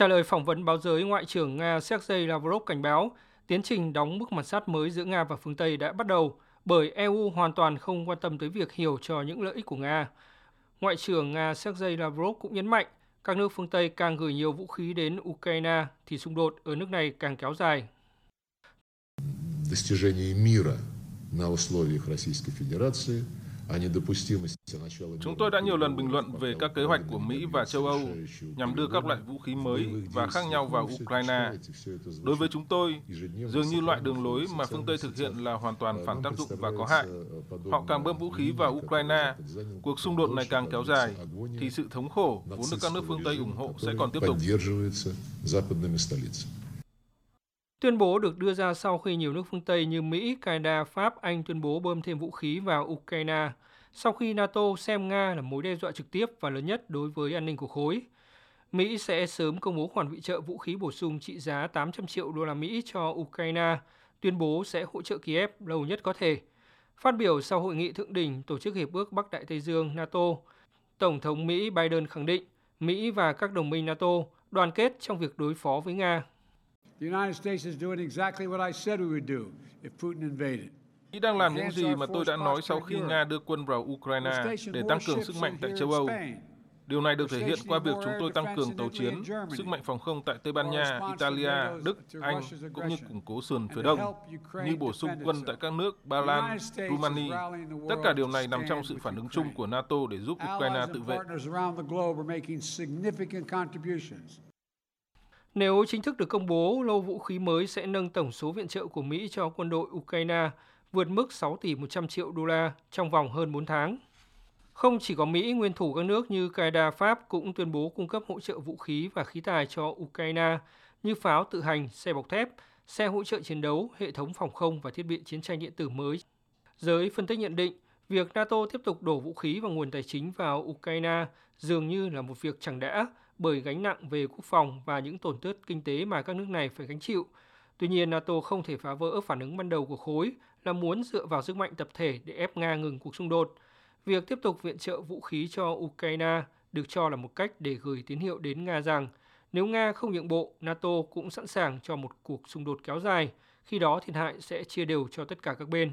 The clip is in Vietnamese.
Trả lời phỏng vấn báo giới, Ngoại trưởng Nga Sergei Lavrov cảnh báo tiến trình đóng bức mặt sắt mới giữa Nga và phương Tây đã bắt đầu bởi EU hoàn toàn không quan tâm tới việc hiểu cho những lợi ích của Nga. Ngoại trưởng Nga Sergei Lavrov cũng nhấn mạnh các nước phương Tây càng gửi nhiều vũ khí đến Ukraine thì xung đột ở nước này càng kéo dài. Достижение мира на условиях Российской Федерации – Chúng tôi đã nhiều lần bình luận về các kế hoạch của Mỹ và châu Âu nhằm đưa các loại vũ khí mới và khác nhau vào Ukraine. Đối với chúng tôi, dường như loại đường lối mà phương Tây thực hiện là hoàn toàn phản tác dụng và có hại. Họ càng bơm vũ khí vào Ukraine, cuộc xung đột này càng kéo dài, thì sự thống khổ vốn được các nước phương Tây ủng hộ sẽ còn tiếp tục. Tuyên bố được đưa ra sau khi nhiều nước phương Tây như Mỹ, Canada, Pháp, Anh tuyên bố bơm thêm vũ khí vào Ukraine, sau khi NATO xem Nga là mối đe dọa trực tiếp và lớn nhất đối với an ninh của khối. Mỹ sẽ sớm công bố khoản viện trợ vũ khí bổ sung trị giá 800 triệu đô la Mỹ cho Ukraine, tuyên bố sẽ hỗ trợ Kiev lâu nhất có thể. Phát biểu sau hội nghị thượng đỉnh Tổ chức Hiệp ước Bắc Đại Tây Dương NATO, Tổng thống Mỹ Biden khẳng định Mỹ và các đồng minh NATO đoàn kết trong việc đối phó với Nga The United States is doing exactly what I said we would do if Putin invaded. Mỹ đang làm những gì mà tôi đã nói sau khi Nga đưa quân vào Ukraine để tăng cường sức mạnh tại châu Âu. Điều này được thể hiện qua việc chúng tôi tăng cường tàu chiến, sức mạnh phòng không tại Tây Ban Nha, Italia, Đức, Anh, cũng như củng cố sườn phía đông, như bổ sung quân tại các nước Ba Lan, Rumani. Tất cả điều này nằm trong sự phản ứng chung của NATO để giúp Ukraine tự vệ. Nếu chính thức được công bố, lô vũ khí mới sẽ nâng tổng số viện trợ của Mỹ cho quân đội Ukraine vượt mức 6 tỷ 100 triệu đô la trong vòng hơn 4 tháng. Không chỉ có Mỹ, nguyên thủ các nước như Canada, Pháp cũng tuyên bố cung cấp hỗ trợ vũ khí và khí tài cho Ukraine như pháo tự hành, xe bọc thép, xe hỗ trợ chiến đấu, hệ thống phòng không và thiết bị chiến tranh điện tử mới. Giới phân tích nhận định, việc NATO tiếp tục đổ vũ khí và nguồn tài chính vào Ukraine dường như là một việc chẳng đã bởi gánh nặng về quốc phòng và những tổn thất kinh tế mà các nước này phải gánh chịu. Tuy nhiên, NATO không thể phá vỡ phản ứng ban đầu của khối là muốn dựa vào sức mạnh tập thể để ép Nga ngừng cuộc xung đột. Việc tiếp tục viện trợ vũ khí cho Ukraine được cho là một cách để gửi tín hiệu đến Nga rằng nếu Nga không nhượng bộ, NATO cũng sẵn sàng cho một cuộc xung đột kéo dài, khi đó thiệt hại sẽ chia đều cho tất cả các bên.